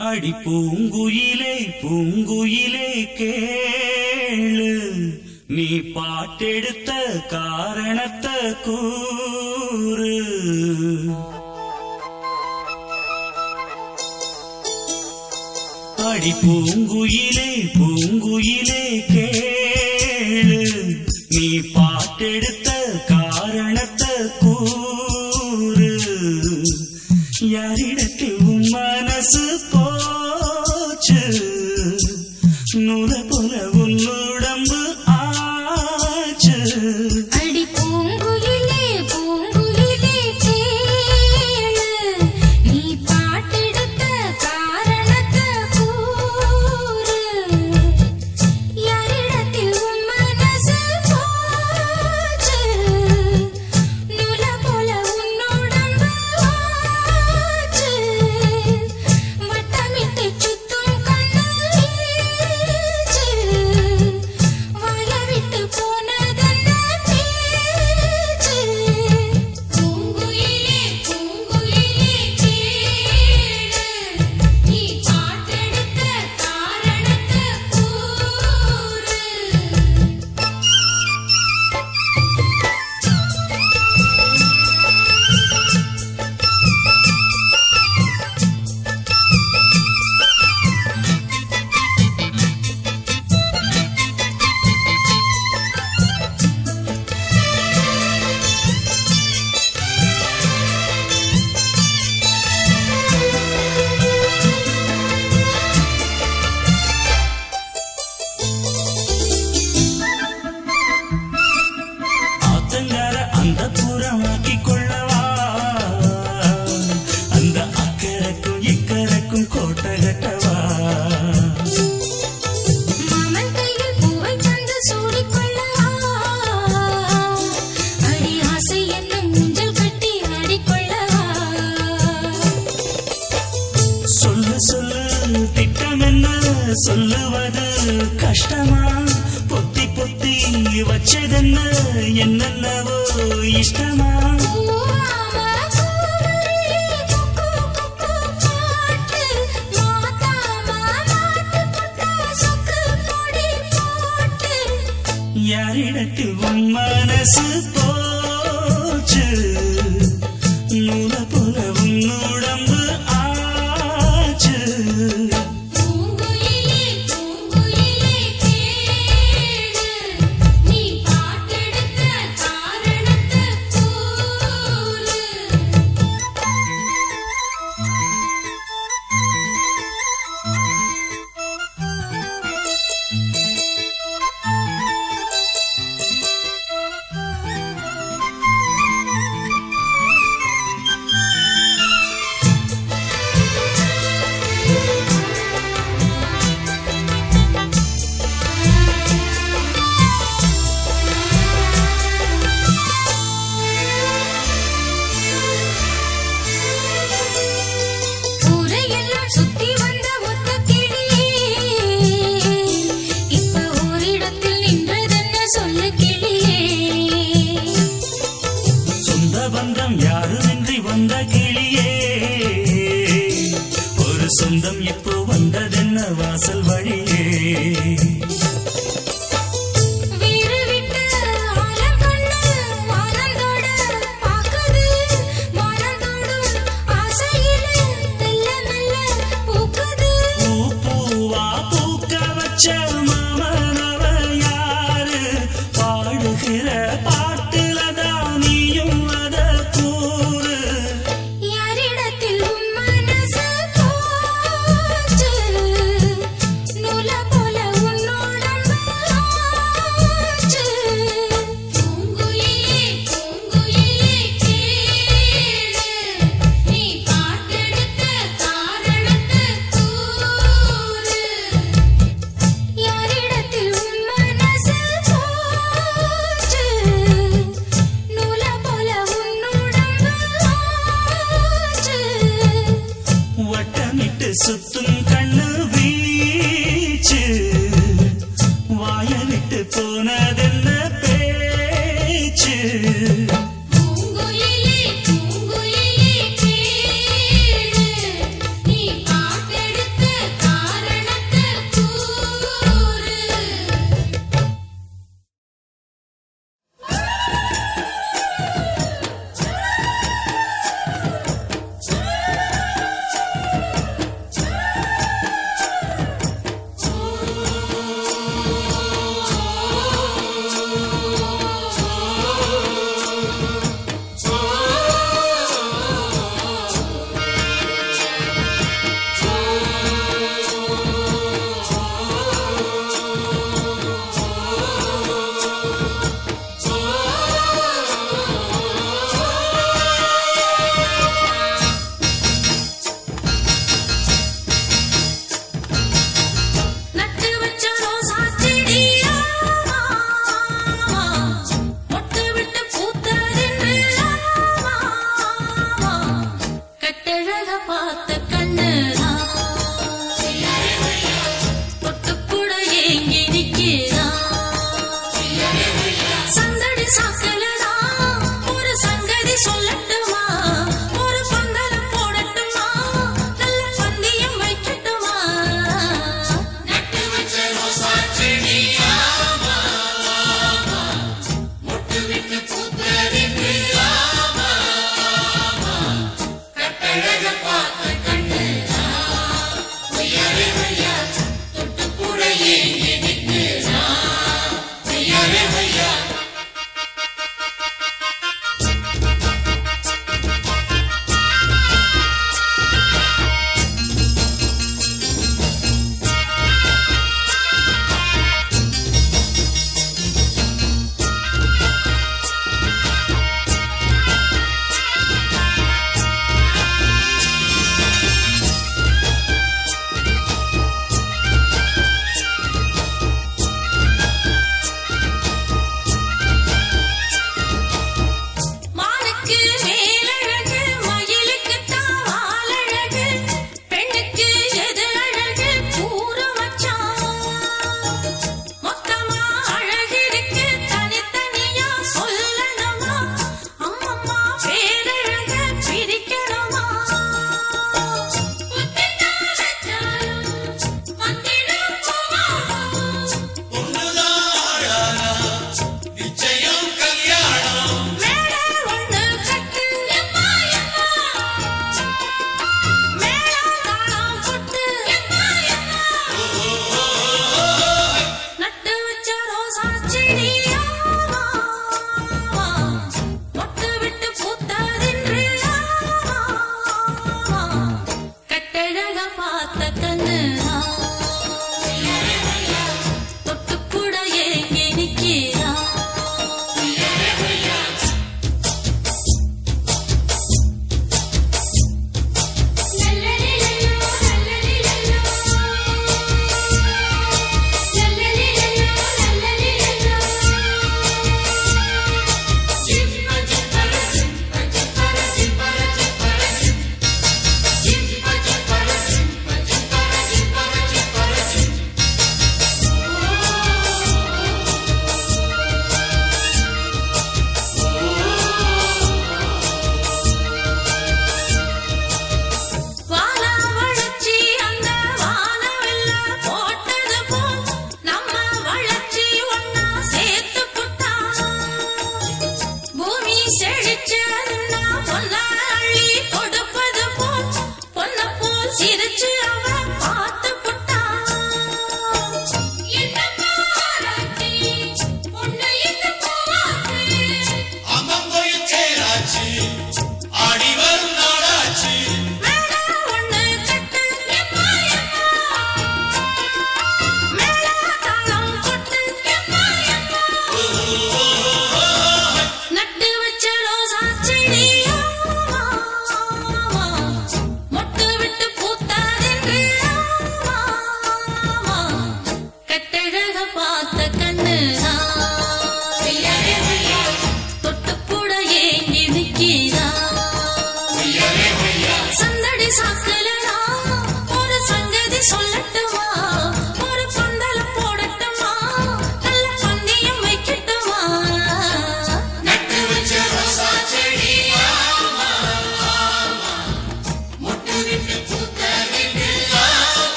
அடி பூங்குயிலே பூங்குயிலே கேளு. நீ பாட்டெடுத்த காரணத்தை கூறு. அடி பூங்குயிலே பூங்குயிலே கேளு. நீ பாட்டெடுத்த காரணத்தை கூறு. யாரி இருக்கிற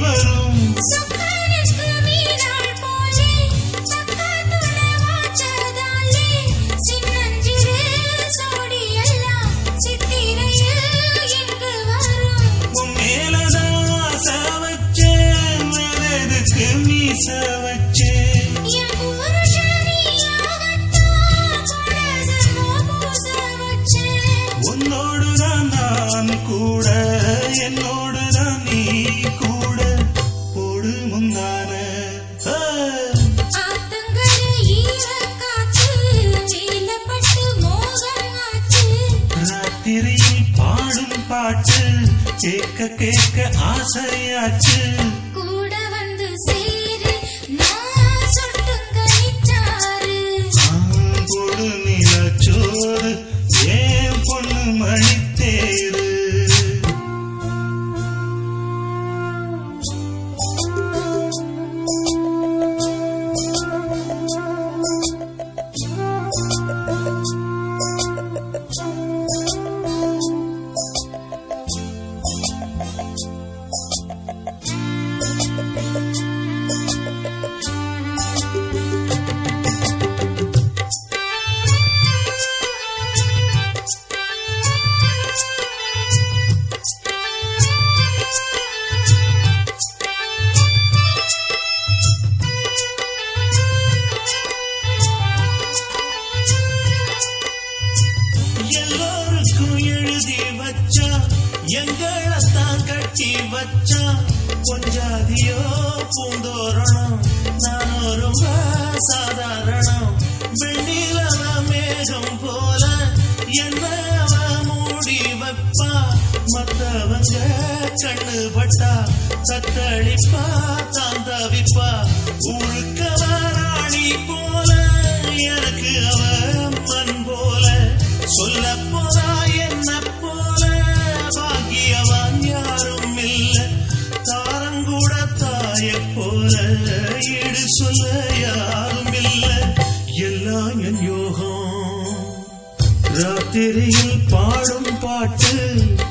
ಶಿವರು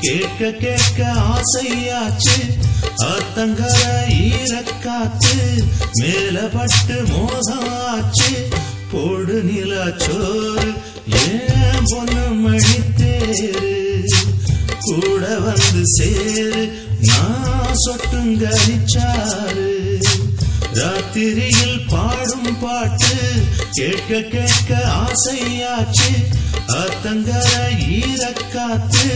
கேட்க கேட்க ஆசையாச்சு அத்தங்கர ஈரக்காத்து மேல பட்டு மோசமாச்சு. போடு நிலா சோறு ஏன் பொண்ணு மணித்தேரு கூட வந்து சேரு நான் சொட்டுங்க ராத்திரியில் பாடும் பாட்டு கேட்க கேட்க ஆசையாச்சு. அத்தங்கர ஈரக்காத்து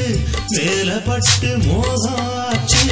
மேலப்பட்டு மோகம் ஆச்சு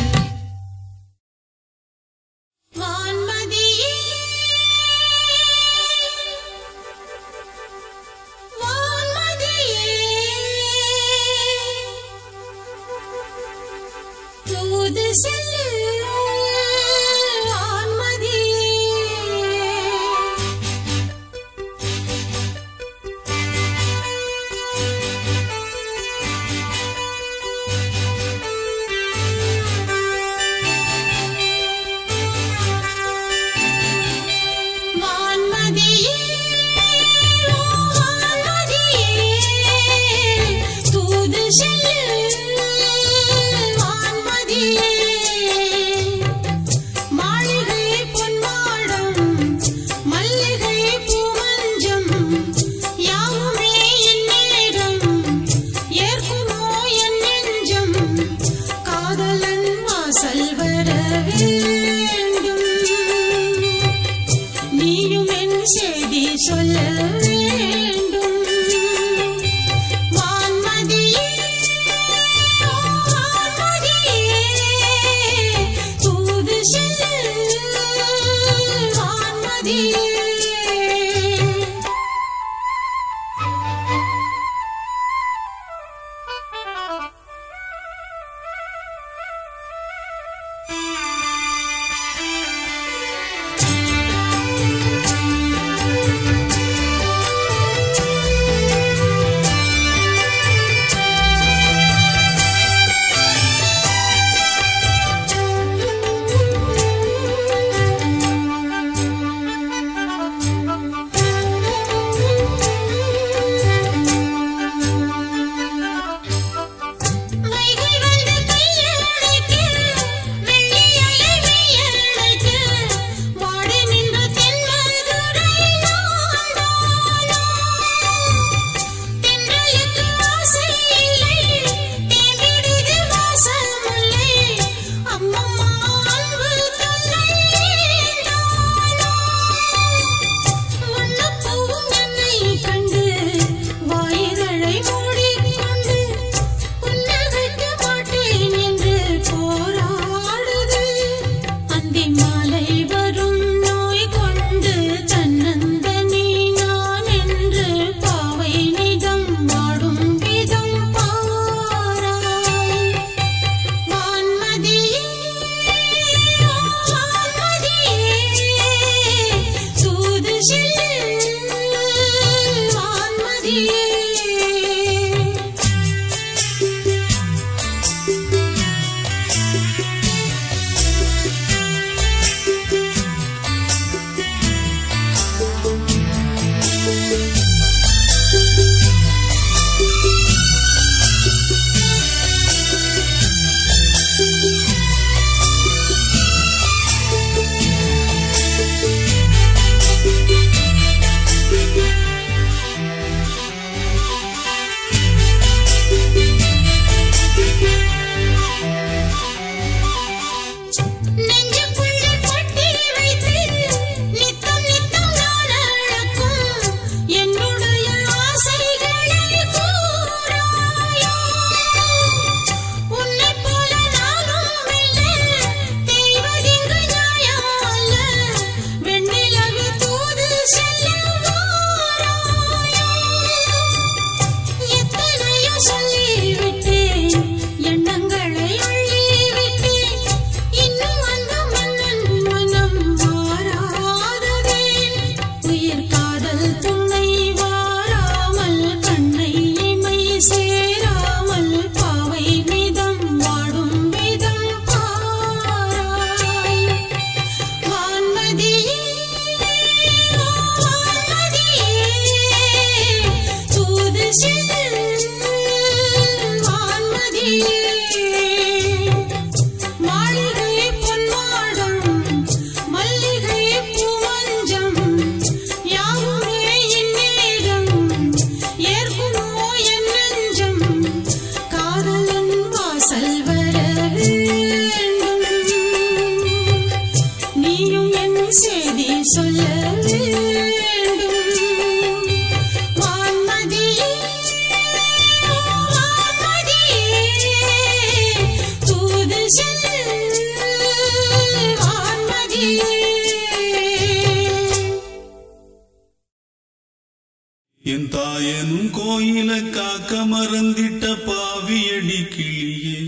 தாயனும் கோயில காக்க மறந்திட்ட பாவியடி கிளியே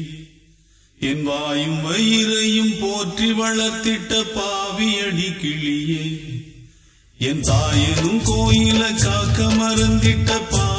என் வாயும் வயிறையும் போற்றி வளர்த்திட்ட பாவியடி கிளியே என் தாயனும் கோயில காக்க மறந்திட்ட பா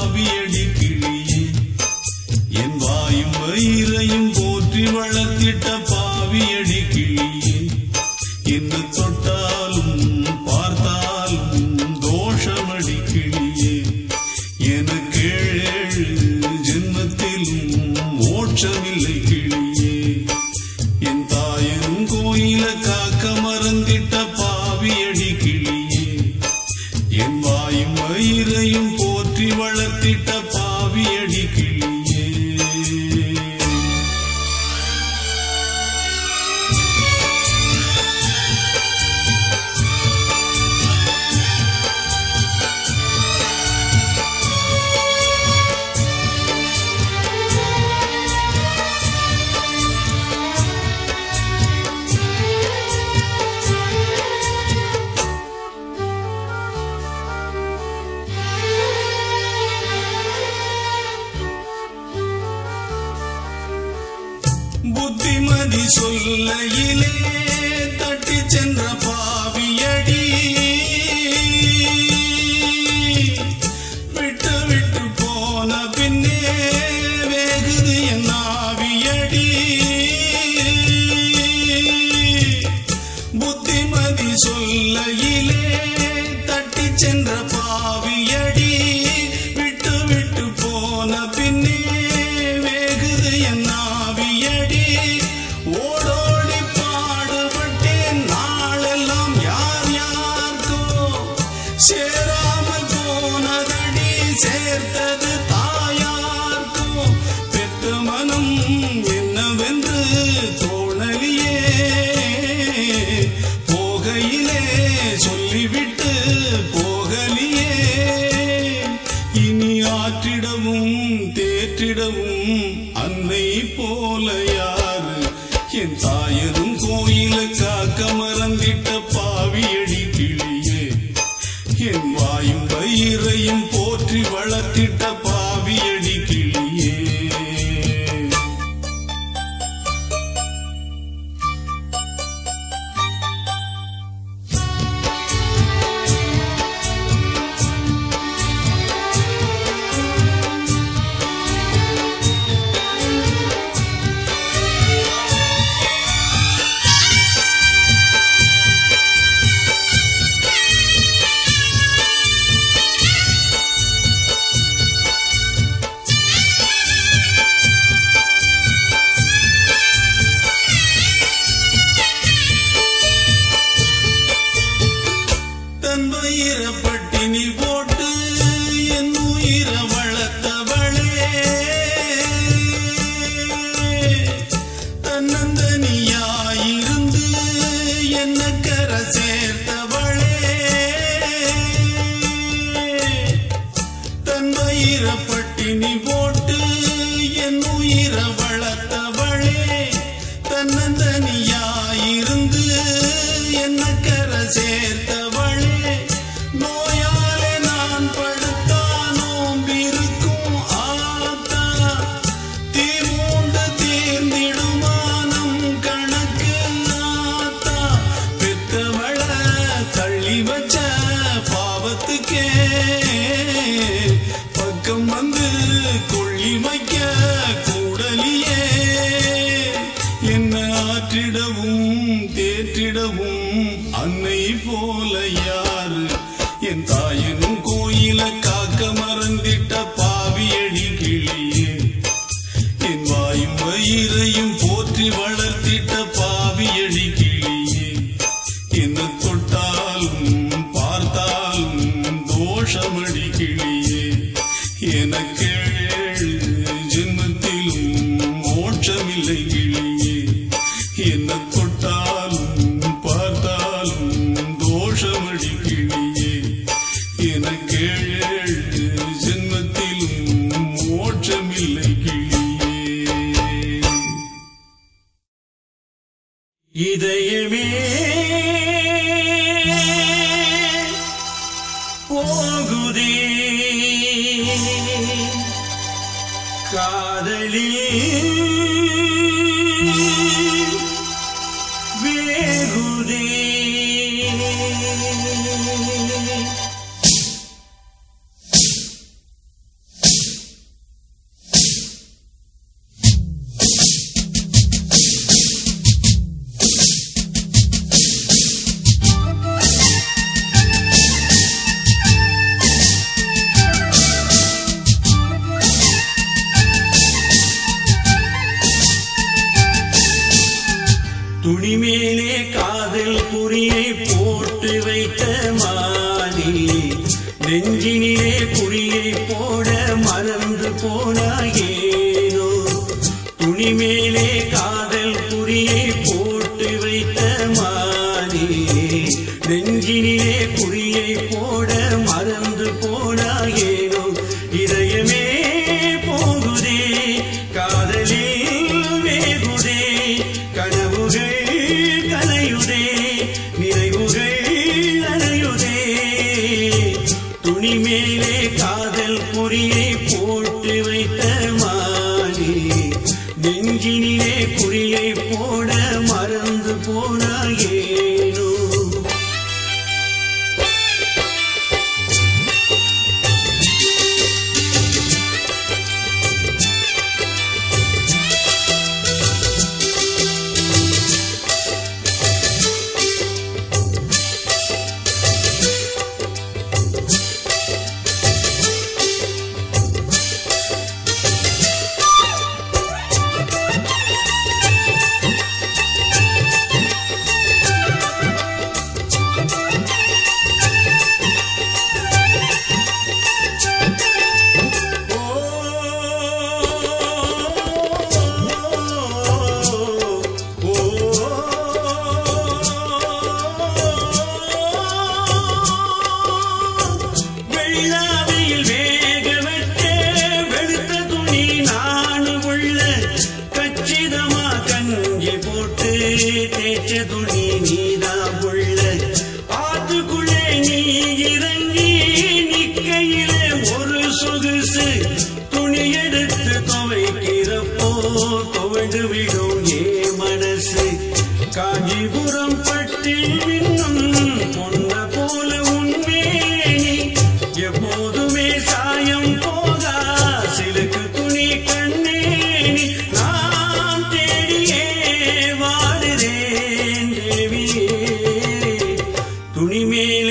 இறையும் போற்றி வளர்த்திட்ட துணிமேல்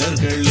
சொறியும்